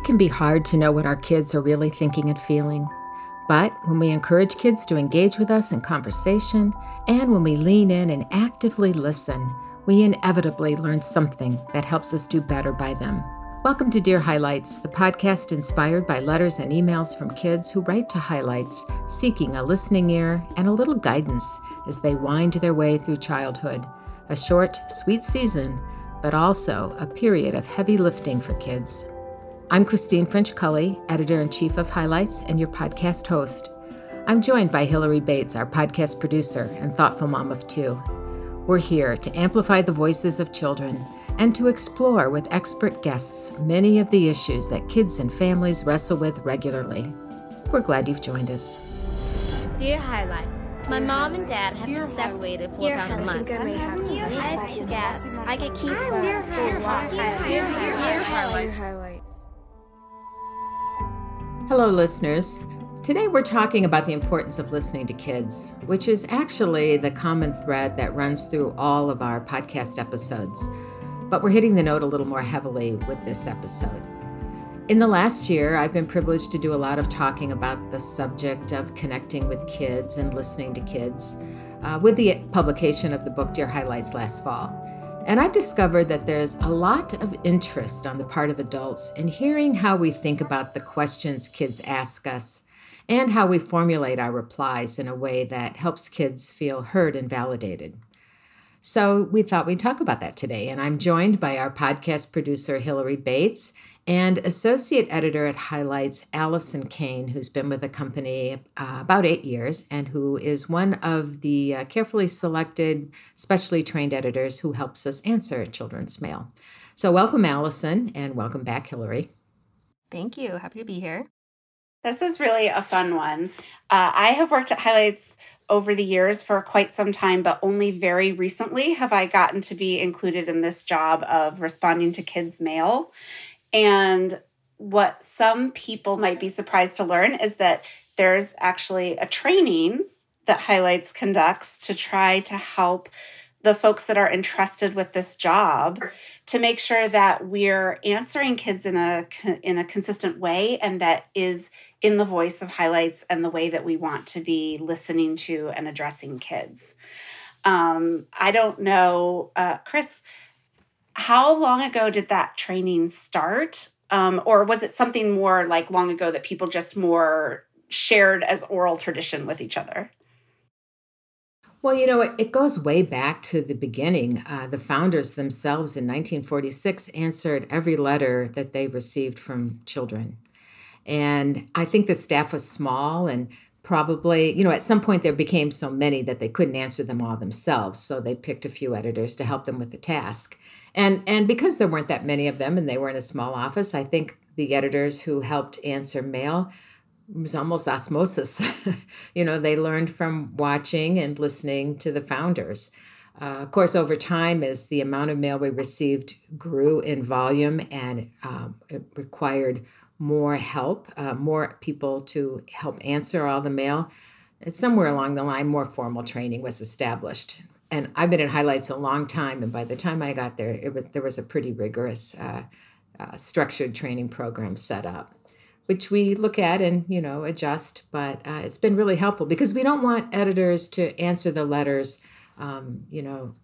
It can be hard to know what our kids are really thinking and feeling. But when we encourage kids to engage with us in conversation, and when we lean in and actively listen, we inevitably learn something that helps us do better by them. Welcome to Dear Highlights, the podcast inspired by letters and emails from kids who write to Highlights, seeking a listening ear and a little guidance as they wind their way through childhood. A short, sweet season, but also a period of heavy lifting for kids. I'm Christine French Cully, editor in chief of Highlights and your podcast host. I'm joined by Hillary Bates, our podcast producer and thoughtful mom of two. We're here to amplify the voices of children and to explore with expert guests many of the issues that kids and families wrestle with regularly. We're glad you've joined us. Dear Highlights, my mom and dad have been separated for about a month. I have two cats. I get keys from school. Dear Highlights. Hello, listeners. Today we're talking about the importance of listening to kids, which is actually the common thread that runs through all of our podcast episodes. But we're hitting the note a little more heavily with this episode. In the last year, I've been privileged to do a lot of talking about the subject of connecting with kids and listening to kids uh, with the publication of the book Dear Highlights last fall. And I've discovered that there's a lot of interest on the part of adults in hearing how we think about the questions kids ask us and how we formulate our replies in a way that helps kids feel heard and validated. So we thought we'd talk about that today. And I'm joined by our podcast producer, Hillary Bates, and associate editor at Highlights, Allison Kane, who's been with the company uh, about eight years and who is one of the uh, carefully selected, specially trained editors who helps us answer children's mail. So, welcome, Allison, and welcome back, Hillary. Thank you. Happy to be here. This is really a fun one. Uh, I have worked at Highlights over the years for quite some time, but only very recently have I gotten to be included in this job of responding to kids' mail. And what some people might be surprised to learn is that there's actually a training that Highlights conducts to try to help the folks that are entrusted with this job to make sure that we're answering kids in a in a consistent way and that is in the voice of highlights and the way that we want to be listening to and addressing kids. Um, i don't know uh, chris how long ago did that training start? Um, or was it something more like long ago that people just more shared as oral tradition with each other? Well, you know, it, goes way back to the beginning. Uh, the founders themselves in 1946 answered every letter that they received from children. And I think the staff was small and probably, you know, at some point there became so many that they couldn't answer them all themselves. So they picked a few editors to help them with the task. And and because there weren't that many of them and they were in a small office, I think the editors who helped answer mail was almost osmosis. you know, they learned from watching and listening to the founders. Uh, of course, over time, as the amount of mail we received grew in volume and um, it required more help, uh, more people to help answer all the mail, somewhere along the line, more formal training was established and I've been in highlights a long time, and by the time I got there, it was there was a pretty rigorous, uh, uh, structured training program set up, which we look at and you know adjust. But uh, it's been really helpful because we don't want editors to answer the letters, um, you know,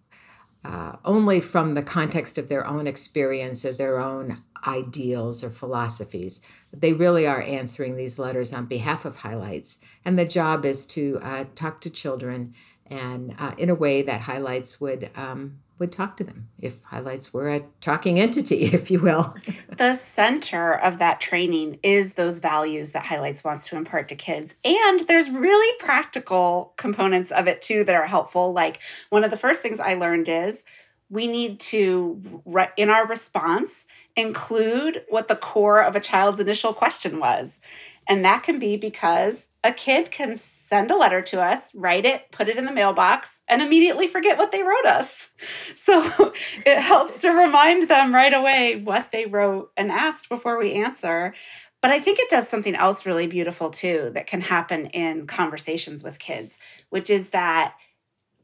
uh, only from the context of their own experience or their own ideals or philosophies. They really are answering these letters on behalf of highlights, and the job is to uh, talk to children and uh, in a way that highlights would um, would talk to them if highlights were a talking entity if you will. The center of that training is those values that highlights wants to impart to kids and there's really practical components of it too that are helpful. Like one of the first things i learned is we need to in our response include what the core of a child's initial question was and that can be because a kid can send a letter to us, write it, put it in the mailbox, and immediately forget what they wrote us. So it helps to remind them right away what they wrote and asked before we answer. But I think it does something else really beautiful too that can happen in conversations with kids, which is that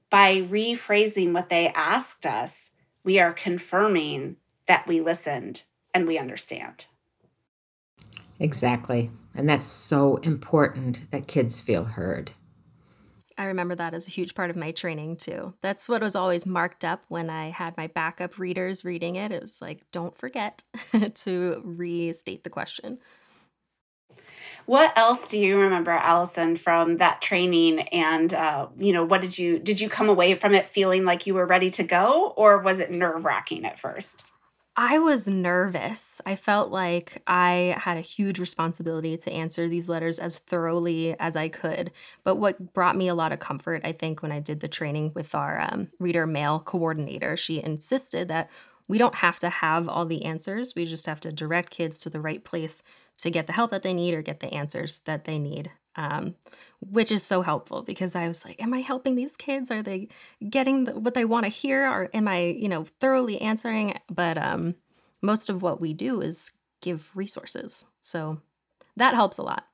by rephrasing what they asked us, we are confirming that we listened and we understand. Exactly. And that's so important that kids feel heard. I remember that as a huge part of my training too. That's what was always marked up when I had my backup readers reading it. It was like, don't forget to restate the question. What else do you remember, Allison, from that training? And uh, you know, what did you did you come away from it feeling like you were ready to go, or was it nerve wracking at first? I was nervous. I felt like I had a huge responsibility to answer these letters as thoroughly as I could. But what brought me a lot of comfort, I think, when I did the training with our um, reader mail coordinator, she insisted that we don't have to have all the answers. We just have to direct kids to the right place to get the help that they need or get the answers that they need. Um, which is so helpful because I was like, am I helping these kids? Are they getting the, what they want to hear? Or am I, you know, thoroughly answering? But um, most of what we do is give resources. So that helps a lot.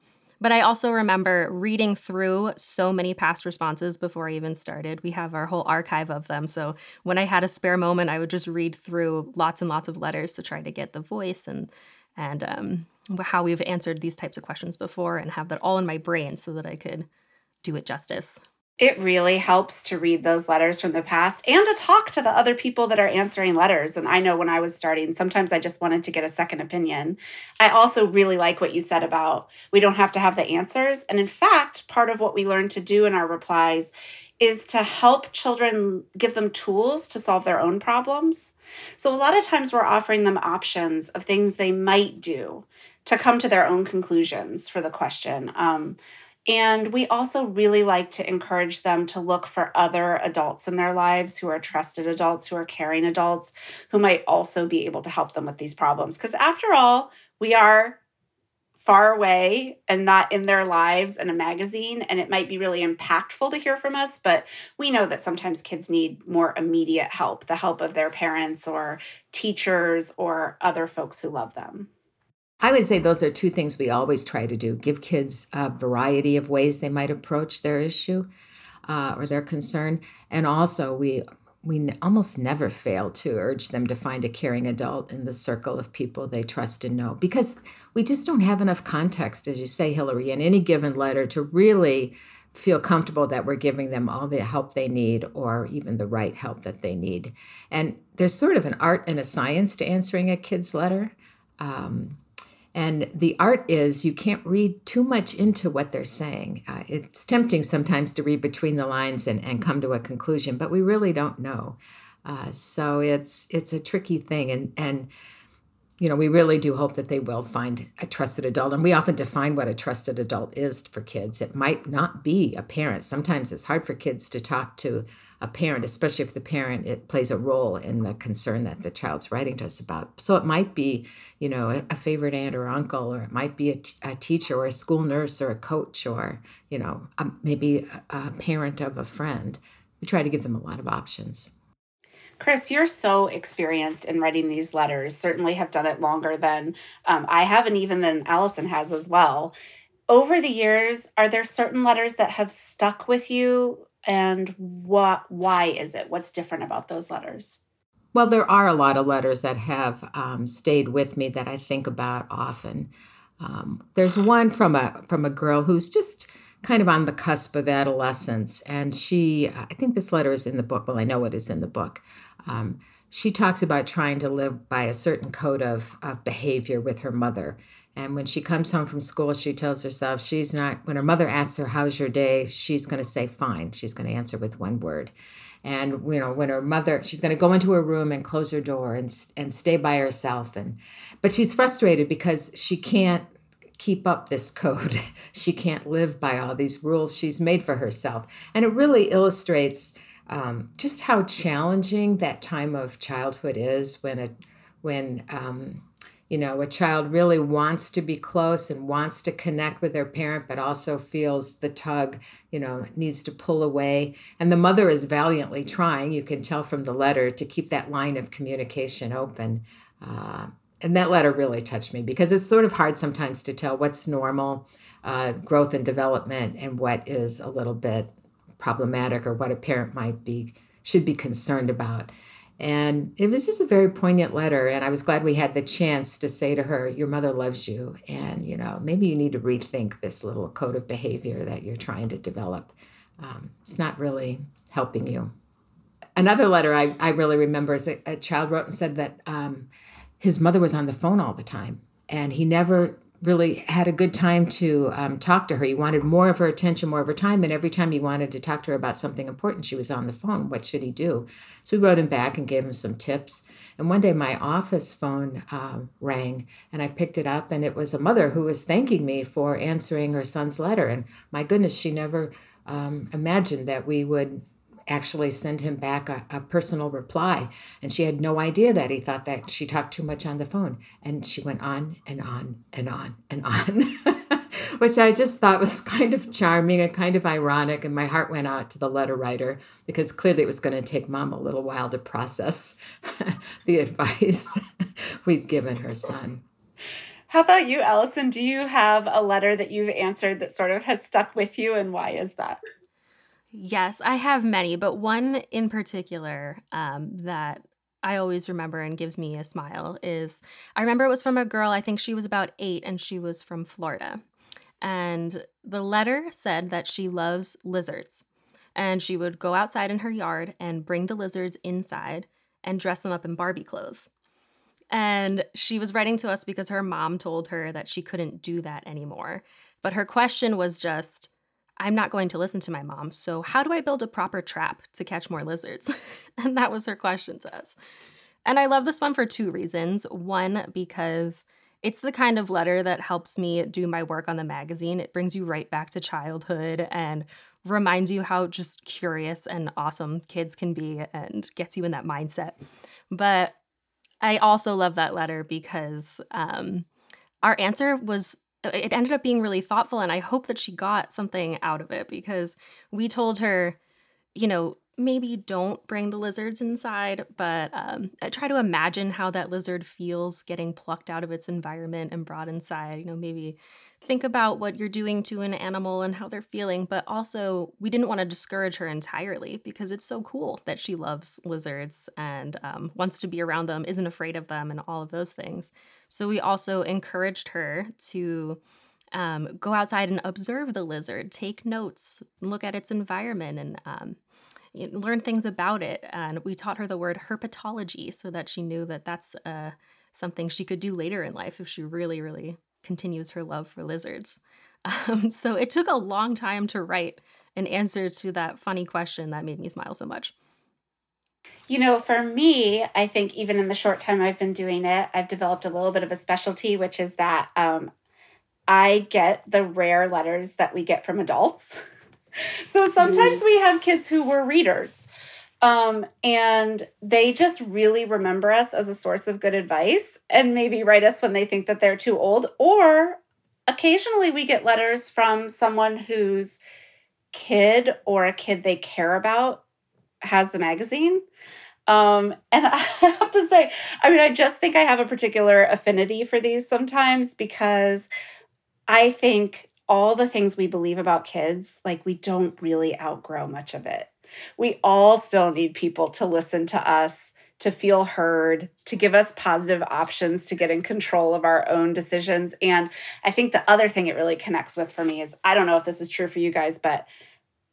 But I also remember reading through so many past responses before I even started. We have our whole archive of them. So when I had a spare moment, I would just read through lots and lots of letters to try to get the voice and and um, how we've answered these types of questions before and have that all in my brain so that I could do it justice. It really helps to read those letters from the past and to talk to the other people that are answering letters. And I know when I was starting, sometimes I just wanted to get a second opinion. I also really like what you said about we don't have to have the answers. And in fact, part of what we learn to do in our replies is to help children give them tools to solve their own problems. So, a lot of times we're offering them options of things they might do to come to their own conclusions for the question. Um, and we also really like to encourage them to look for other adults in their lives who are trusted adults, who are caring adults, who might also be able to help them with these problems. Because after all, we are far away and not in their lives in a magazine and it might be really impactful to hear from us but we know that sometimes kids need more immediate help the help of their parents or teachers or other folks who love them I would say those are two things we always try to do give kids a variety of ways they might approach their issue uh, or their concern. And also, we we almost never fail to urge them to find a caring adult in the circle of people they trust and know because we just don't have enough context, as you say, Hillary, in any given letter to really feel comfortable that we're giving them all the help they need or even the right help that they need. And there's sort of an art and a science to answering a kid's letter. Um, and the art is you can't read too much into what they're saying. Uh, it's tempting sometimes to read between the lines and, and come to a conclusion, but we really don't know. Uh, so it's it's a tricky thing, and and you know we really do hope that they will find a trusted adult. And we often define what a trusted adult is for kids. It might not be a parent. Sometimes it's hard for kids to talk to a parent, especially if the parent it plays a role in the concern that the child's writing to us about. So it might be, you know, a, a favorite aunt or uncle, or it might be a, t- a teacher or a school nurse or a coach, or you know, a, maybe a, a parent of a friend. We try to give them a lot of options. Chris, you're so experienced in writing these letters. Certainly have done it longer than um, I have, and even than Allison has as well. Over the years, are there certain letters that have stuck with you and what why is it? What's different about those letters? Well there are a lot of letters that have um, stayed with me that i think about often. Um, there's one from a from a girl who's just kind of on the cusp of adolescence and she i think this letter is in the book. Well i know it is in the book. Um, she talks about trying to live by a certain code of, of behavior with her mother and when she comes home from school, she tells herself she's not, when her mother asks her, How's your day? She's going to say, Fine. She's going to answer with one word. And, you know, when her mother, she's going to go into her room and close her door and, and stay by herself. And, but she's frustrated because she can't keep up this code. she can't live by all these rules she's made for herself. And it really illustrates um, just how challenging that time of childhood is when a, when, um, you know, a child really wants to be close and wants to connect with their parent, but also feels the tug, you know, needs to pull away. And the mother is valiantly trying, you can tell from the letter, to keep that line of communication open. Uh, and that letter really touched me because it's sort of hard sometimes to tell what's normal uh, growth and development and what is a little bit problematic or what a parent might be should be concerned about And it was just a very poignant letter. And I was glad we had the chance to say to her, Your mother loves you. And, you know, maybe you need to rethink this little code of behavior that you're trying to develop. Um, it's not really helping you. Another letter I, I really remember is a, a child wrote and said that um, his mother was on the phone all the time and he never really had a good time to um, talk to her. He wanted more of her attention, more of her time. And every time he wanted to talk to her about something important, she was on the phone. What should he do? So we wrote him back and gave him some tips. And one day my office phone um, rang and I picked it up, and it was a mother who was thanking me for answering her son's letter. And my goodness, she never um, imagined that we would actually send him back a, a, personal reply. And she had no idea that he thought that she talked too much on the phone. And she went on and on and on and on, which I just thought was kind of charming and kind of ironic. And my heart went out to the letter writer because clearly it was going to take mom a little while to process the advice we'd given her son. How about you, Allison? Do you have a letter that you've answered that sort of has stuck with you, and why is that? Yes, I have many, but one in particular um, that I always remember and gives me a smile is I remember it was from a girl, I think she was about eight, and she was from Florida. And the letter said that she loves lizards. And she would go outside in her yard and bring the lizards inside and dress them up in Barbie clothes. And she was writing to us because her mom told her that she couldn't do that anymore. But her question was just, I'm not going to listen to my mom. So, how do I build a proper trap to catch more lizards? and that was her question to us. And I love this one for two reasons. One, because it's the kind of letter that helps me do my work on the magazine. It brings you right back to childhood and reminds you how just curious and awesome kids can be and gets you in that mindset. But I also love that letter because um, our answer was it ended up being really thoughtful and i hope that she got something out of it because we told her you know maybe don't bring the lizards inside but um, try to imagine how that lizard feels getting plucked out of its environment and brought inside you know maybe think about what you're doing to an animal and how they're feeling, but also we didn't want to discourage her entirely because it's so cool that she loves lizards and um, wants to be around them, isn't afraid of them, and all of those things. So we also encouraged her to. Um, go outside and observe the lizard, take notes, look at its environment, and um, learn things about it. And we taught her the word herpetology so that she knew that that's uh, something she could do later in life if she really, really continues her love for lizards. Um, so it took a long time to write an answer to that funny question that made me smile so much. You know, for me, I think even in the short time I've been doing it, I've developed a little bit of a specialty, which is that um, I get the rare letters that we get from adults. so sometimes we have kids who were readers. Um, and they just really remember us as a source of good advice and maybe write us when they think that they're too old. Or occasionally we get letters from someone whose kid or a kid they care about has the magazine. Um, and I have to say, I mean, I just think I have a particular affinity for these sometimes because I think all the things we believe about kids, like we don't really outgrow much of it we all still need people to listen to us, to feel heard, to give us positive options to get in control of our own decisions. And I think the other thing it really connects with for me is I don't know if this is true for you guys, but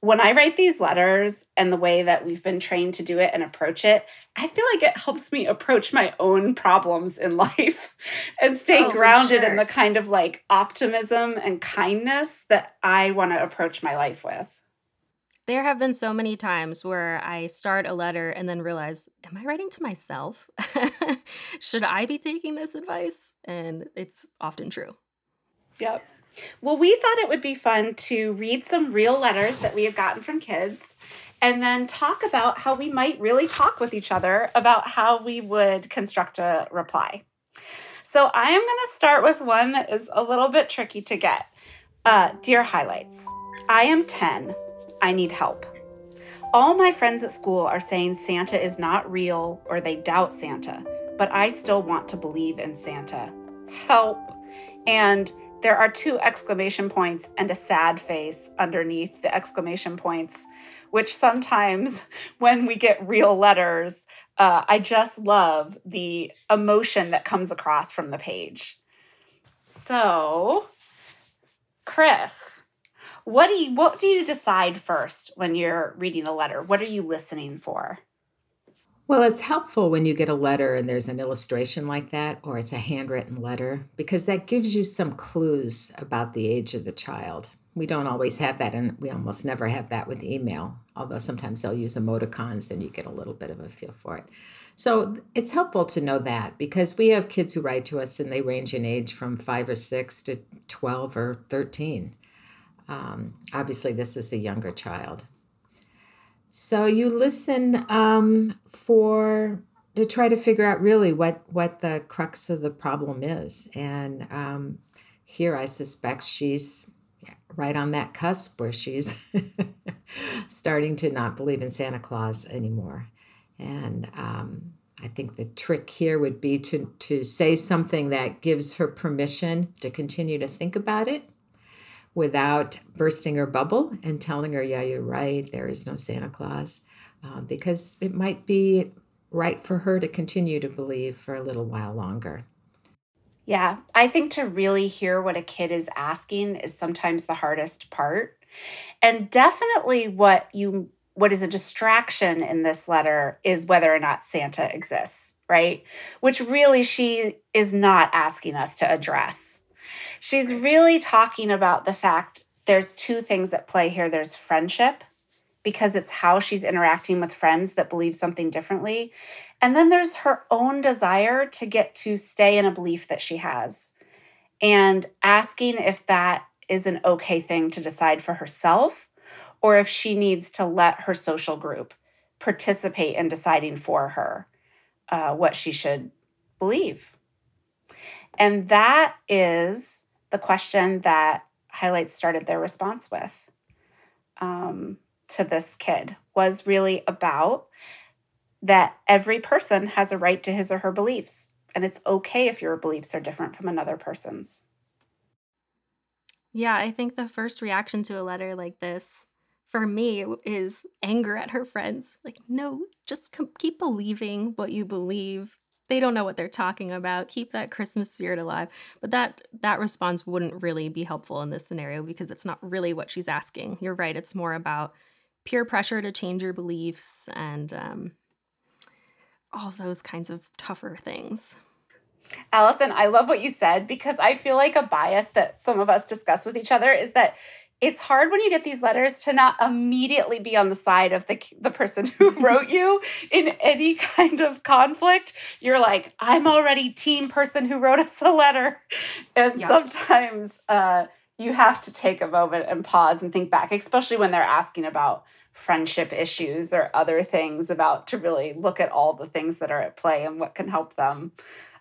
when I write these letters and the way that we've been trained to do it and approach it, I feel like it helps me approach my own problems in life and stay oh, grounded sure. in the kind of like optimism and kindness that I want to approach my life with. There have been so many times where I start a letter and then realize, am I writing to myself? Should I be taking this advice? And it's often true. Yep. Well, we thought it would be fun to read some real letters that we have gotten from kids and then talk about how we might really talk with each other about how we would construct a reply. So I am going to start with one that is a little bit tricky to get. Uh, dear highlights, I am 10 I need help. All my friends at school are saying Santa is not real or they doubt Santa, but I still want to believe in Santa. Help! And there are two exclamation points and a sad face underneath the exclamation points, which sometimes when we get real letters, uh, I just love the emotion that comes across from the page. So, Chris, what do you what do you decide first when you're reading a letter? What are you listening for? Well, it's helpful when you get a letter and there's an illustration like that, or it's a handwritten letter, because that gives you some clues about the age of the child. We don't always have that, and we almost never have that with email, although sometimes they'll use emoticons and you get a little bit of a feel for it. So it's helpful to know that because we have kids who write to us and they range in age from five or six to 12 or 13. Um, obviously, this is a younger child. So you listen um, for to try to figure out really what what the crux of the problem is, and um, here I suspect she's right on that cusp where she's starting to not believe in Santa Claus anymore, and um, I think the trick here would be to to say something that gives her permission to continue to think about it without bursting her bubble and telling her, yeah, you're right, there is no Santa Claus, uh, because it might be right for her to continue to believe for a little while longer. Yeah, I think to really hear what a kid is asking is sometimes the hardest part. And definitely what you what is a distraction in this letter is whether or not Santa exists, right? Which really she is not asking us to address she's really talking about the fact there's two things at play here. There's friendship because it's how she's interacting with friends that believe something differently. And then there's her own desire to get to stay in a belief that she has and asking if that is an okay thing to decide for herself or if she needs to let her social group participate in deciding for her uh, what she should believe. And that is the question that Highlights started their response with um, to this kid was really about that every person has a right to his or her beliefs. And it's okay if your beliefs are different from another person's. Yeah, I think the first reaction to a letter like this for me is anger at her friends. Like, no, just keep believing what you believe they don't know what they're talking about. Keep that christmas spirit alive. But that that response wouldn't really be helpful in this scenario because it's not really what she's asking. You're right. It's more about peer pressure to change your beliefs and um, all those kinds of tougher things. Allison i love what you said because i feel like a bias that some of us discuss with each other is that it's hard when you get these letters to not immediately be on the side of the the person who wrote you in any kind of conflict. You're like, I'm already team person who wrote us a letter, and yeah. sometimes uh, you have to take a moment and pause and think back, especially when they're asking about friendship issues or other things about to really look at all the things that are at play and what can help them.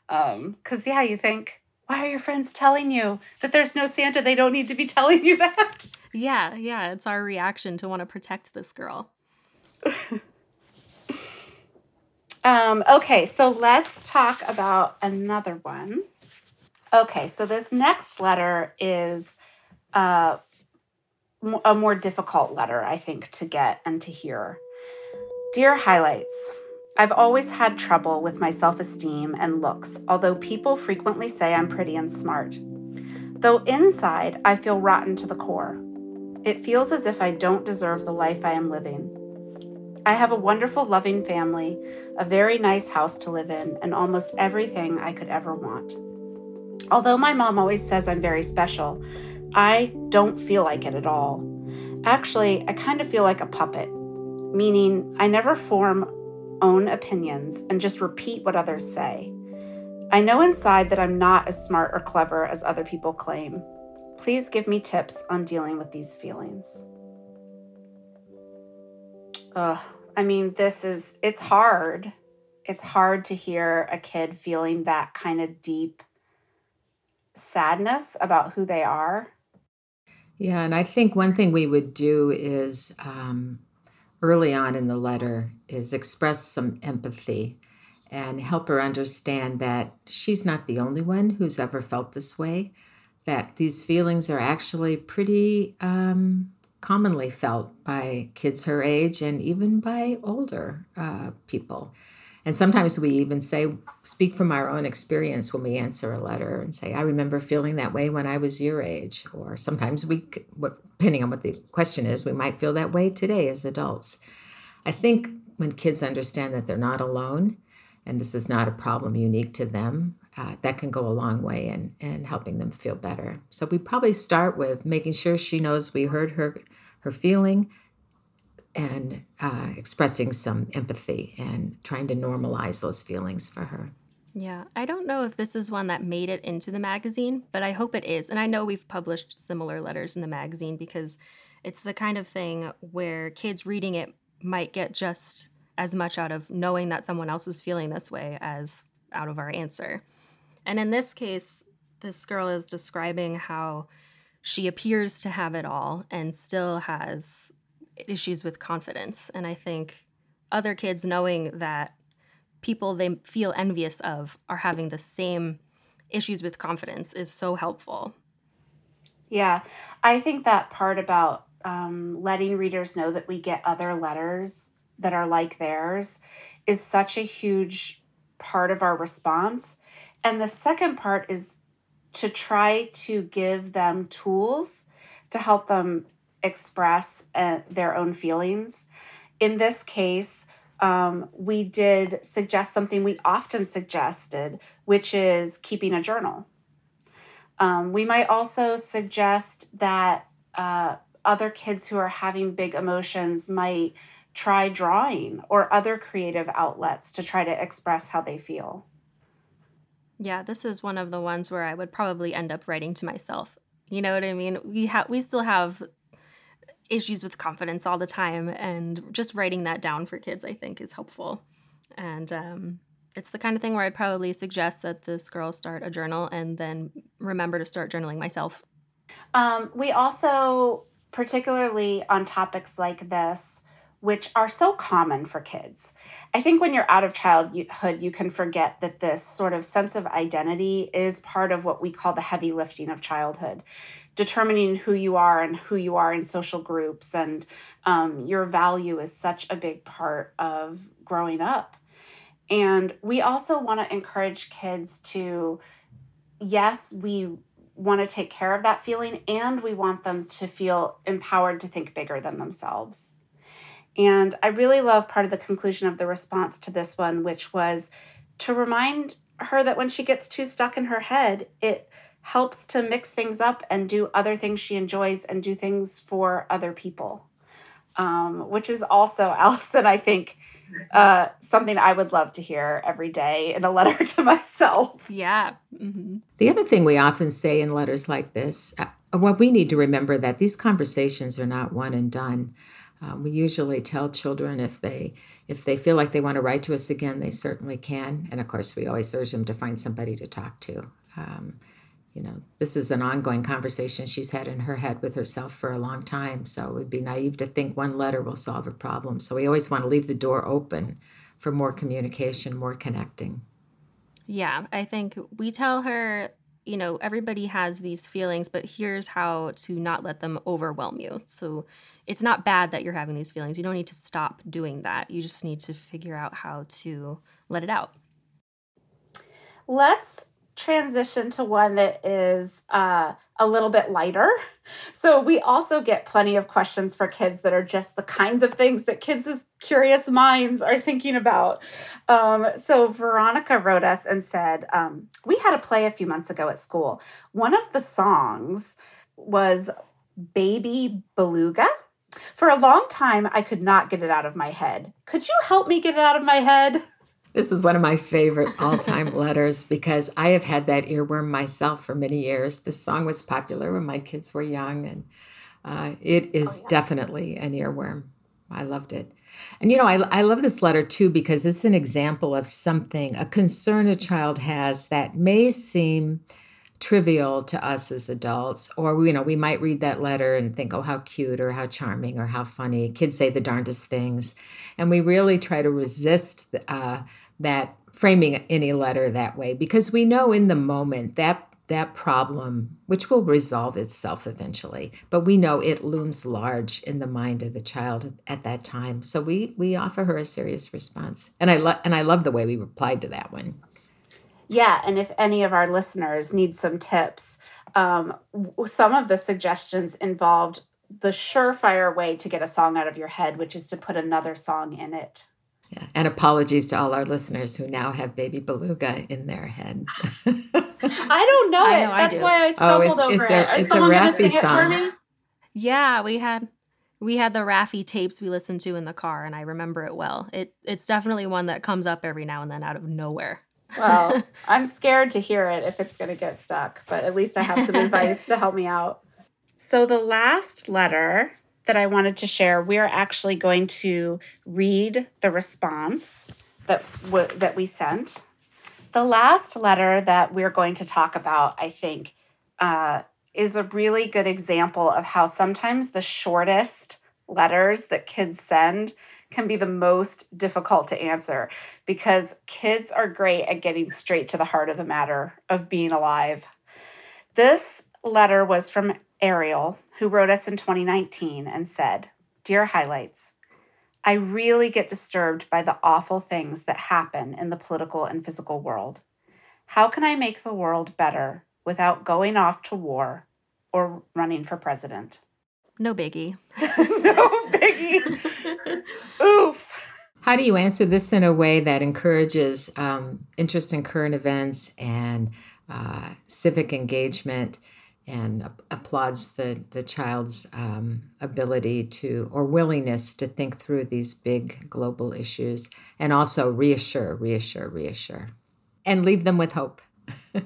Because um, yeah, you think why are your friends telling you that there's no Santa? They don't need to be telling you that. Yeah, yeah. It's our reaction to want to protect this girl. um, okay, so let's talk about another one. Okay, so this next letter is uh, a more difficult letter, I think, to get and to hear. Dear Highlights, I've always had trouble with my self esteem and looks, although people frequently say I'm pretty and smart. Though inside, I feel rotten to the core. It feels as if I don't deserve the life I am living. I have a wonderful, loving family, a very nice house to live in, and almost everything I could ever want. Although my mom always says I'm very special, I don't feel like it at all. Actually, I kind of feel like a puppet, meaning I never form own opinions and just repeat what others say. I know inside that I'm not as smart or clever as other people claim. Please give me tips on dealing with these feelings. Ugh, I mean, this is, it's hard. It's hard to hear a kid feeling that kind of deep sadness about who they are. Yeah, and I think one thing we would do is um, early on in the letter is express some empathy and help her understand that she's not the only one who's ever felt this way, that these feelings are actually pretty um, commonly felt by kids her age and even by older uh, people. And sometimes we even say, speak from our own experience when we answer a letter and say, I remember feeling that way when I was your age. Or sometimes we, depending on what the question is, we might feel that way today as adults. I think when kids understand that they're not alone and this is not a problem unique to them, uh, that can go a long way in, in helping them feel better. So we probably start with making sure she knows we heard her her feeling and uh, expressing some empathy and trying to normalize those feelings for her. Yeah, I don't know if this is one that made it into the magazine, but I hope it is. And I know we've published similar letters in the magazine because it's the kind of thing where kids reading it might get just as much out of knowing that someone else is feeling this way as out of our answer. And in this case, this girl is describing how she appears to have it all and still has issues with confidence. And I think other kids knowing that people they feel envious of are having the same issues with confidence is so helpful. Yeah, I think that part about um, letting readers know that we get other letters that are like theirs is such a huge part of our response. And the second part is to try to give them tools to help them express uh, their own feelings. In this case, um, we did suggest something we often suggested, which is keeping a journal. Um, we might also suggest that uh, other kids who are having big emotions might try drawing or other creative outlets to try to express how they feel. Yeah, this is one of the ones where I would probably end up writing to myself. You know what I mean? We have we still have issues with confidence all the time and just writing that down for kids i think is helpful and um, it's the kind of thing where i'd probably suggest that this girl start a journal and then remember to start journaling myself um, we also particularly on topics like this which are so common for kids. I think when you're out of childhood, you can forget that this sort of sense of identity is part of what we call the heavy lifting of childhood, determining who you are and who you are in social groups. And um, your value is such a big part of growing up. And we also want to encourage kids to, yes, we want to take care of that feeling and we want them to feel empowered to think bigger than themselves. And I really love part of the conclusion of the response to this one, which was to remind her that when she gets too stuck in her head, it helps to mix things up and do other things she enjoys and do things for other people, um, which is also, Allison, I think, uh, something I would love to hear every day in a letter to myself. Yeah. Mm-hmm. The other thing we often say in letters like this, uh, what we need to remember that these conversations are not one and done. Um, we usually tell children if they if they feel like they want to write to us again, they certainly can. And of course, we always urge them to find somebody to talk to. Um, you know, this is an ongoing conversation she's had in her head with herself for a long time. So it would be naive to think one letter will solve a problem. So we always want to leave the door open for more communication, more connecting. Yeah, I think we tell her you know, everybody has these feelings, but here's how to not let them overwhelm you. So it's not bad that you're having these feelings. You don't need to stop doing that. You just need to figure out how to let it out. Let's transition to one that is uh, a little bit lighter. So, we also get plenty of questions for kids that are just the kinds of things that kids' curious minds are thinking about. Um, so, Veronica wrote us and said, um, We had a play a few months ago at school. One of the songs was Baby Beluga. For a long time, I could not get it out of my head. Could you help me get it out of my head? This is one of my favorite all time letters because I have had that earworm myself for many years. This song was popular when my kids were young, and uh, it is oh, yeah. definitely an earworm. I loved it. And you know, I, I love this letter too because it's an example of something, a concern a child has that may seem trivial to us as adults or you know we might read that letter and think oh how cute or how charming or how funny kids say the darndest things and we really try to resist uh, that framing any letter that way because we know in the moment that that problem, which will resolve itself eventually, but we know it looms large in the mind of the child at that time. So we we offer her a serious response, and I love and I love the way we replied to that one. Yeah, and if any of our listeners need some tips, um, some of the suggestions involved the surefire way to get a song out of your head, which is to put another song in it. Yeah. And apologies to all our listeners who now have Baby Beluga in their head. I don't know I it. Know That's I why I oh, stumbled oh, over it's it. A, Is someone going to sing song. it for me? Yeah, we had we had the Raffi tapes we listened to in the car, and I remember it well. It it's definitely one that comes up every now and then out of nowhere. Well, I'm scared to hear it if it's going to get stuck, but at least I have some advice to help me out. So the last letter that I wanted to share, we're actually going to read the response that w- that we sent. The last letter that we're going to talk about, I think, uh, is a really good example of how sometimes the shortest letters that kids send can be the most difficult to answer because kids are great at getting straight to the heart of the matter of being alive. This letter was from Ariel, who wrote us in 2019 and said, Dear Highlights, I really get disturbed by the awful things that happen in the political and physical world. How can I make the world better without going off to war or running for president? No biggie. no biggie. Oof. How do you answer this in a way that encourages um, interest in current events and uh, civic engagement and applauds the, the child's um, ability to or willingness to think through these big global issues and also reassure, reassure, reassure, and leave them with hope.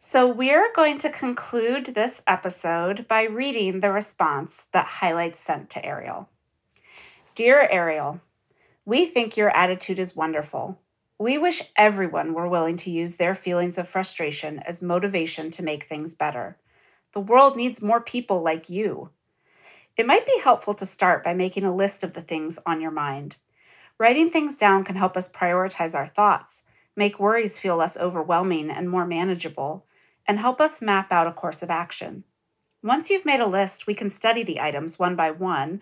so, we're going to conclude this episode by reading the response that Highlights sent to Ariel. Dear Ariel, we think your attitude is wonderful. We wish everyone were willing to use their feelings of frustration as motivation to make things better. The world needs more people like you. It might be helpful to start by making a list of the things on your mind. Writing things down can help us prioritize our thoughts, make worries feel less overwhelming and more manageable, and help us map out a course of action. Once you've made a list, we can study the items one by one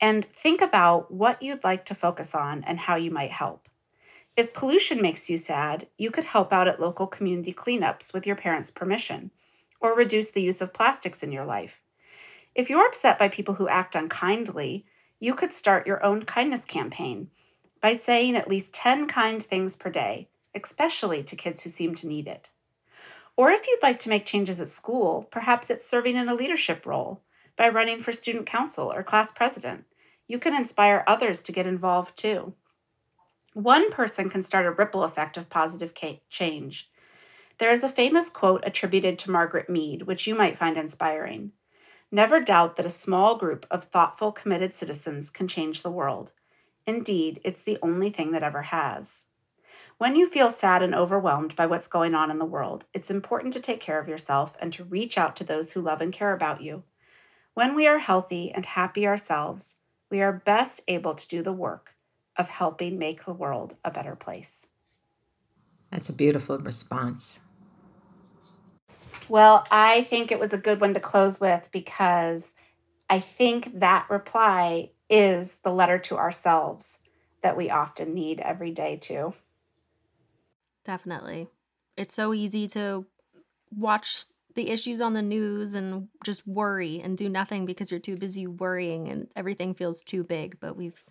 and think about what you'd like to focus on and how you might help. If pollution makes you sad, you could help out at local community cleanups with your parents' permission, or reduce the use of plastics in your life. If you're upset by people who act unkindly, you could start your own kindness campaign by saying at least 10 kind things per day, especially to kids who seem to need it. Or if you'd like to make changes at school, perhaps it's serving in a leadership role by running for student council or class president. You can inspire others to get involved too. One person can start a ripple effect of positive change. There is a famous quote attributed to Margaret Mead, which you might find inspiring. Never doubt that a small group of thoughtful, committed citizens can change the world. Indeed, it's the only thing that ever has. When you feel sad and overwhelmed by what's going on in the world, it's important to take care of yourself and to reach out to those who love and care about you. When we are healthy and happy ourselves, we are best able to do the work of helping make the world a better place. That's a beautiful response. Well, I think it was a good one to close with because I think that reply is the letter to ourselves that we often need every day, too. Definitely. It's so easy to watch the issues on the news and just worry and do nothing because you're too busy worrying and everything feels too big. But we've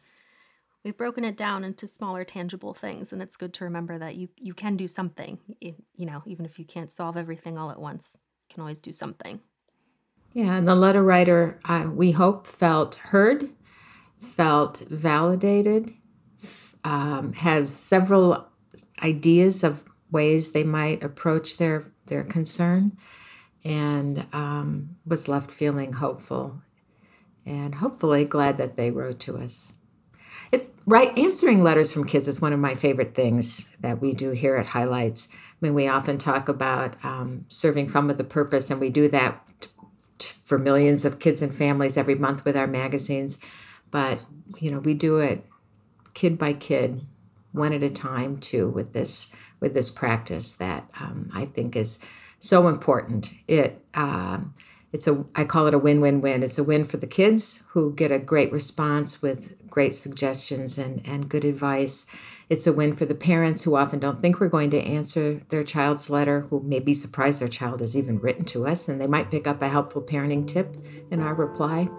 we've broken it down into smaller tangible things and it's good to remember that you you can do something you know even if you can't solve everything all at once you can always do something. Yeah and the letter writer uh, we hope felt heard felt validated um, has several ideas of ways they might approach their their concern and um, was left feeling hopeful and hopefully glad that they wrote to us it's right. Answering letters from kids is one of my favorite things that we do here at Highlights. I mean, we often talk about um, serving fun with a purpose, and we do that t- t- for millions of kids and families every month with our magazines. But you know, we do it kid by kid, one at a time too, with this with this practice that um, I think is So important. It uh, it's a I call it a win-win-win. It's a win for the kids who get a great response with great suggestions and, and good advice. It's a win for the parents who often don't think we're going to answer their child's letter, who may be surprised their child has even written to us, and they might pick up a helpful parenting tip in our reply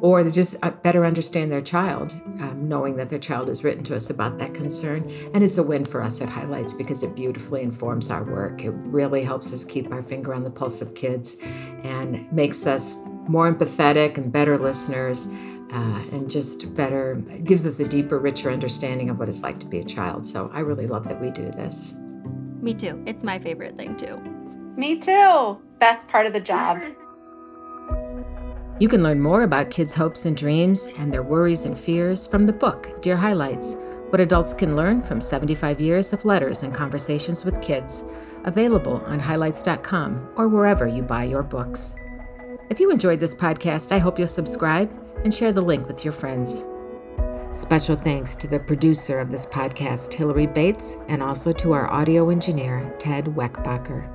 or to just uh, better understand their child, um, knowing that their child has written to us about that concern. And it's a win for us at Highlights because it beautifully informs our work. It really helps us keep our finger on the pulse of kids and makes us more empathetic and better listeners. Uh, and just better gives us a deeper, richer understanding of what it's like to be a child. So I really love that we do this. Me too. It's my favorite thing too. Me too. Best part of the job. You can learn more about kids' hopes and dreams and their worries and fears from the book, Dear Highlights What Adults Can Learn from 75 Years of Letters and Conversations with Kids, available on highlights.com or wherever you buy your books. If you enjoyed this podcast, I hope you'll subscribe and share the link with your friends. Special thanks to the producer of this podcast, Hillary Bates, and also to our audio engineer, Ted Weckbacher.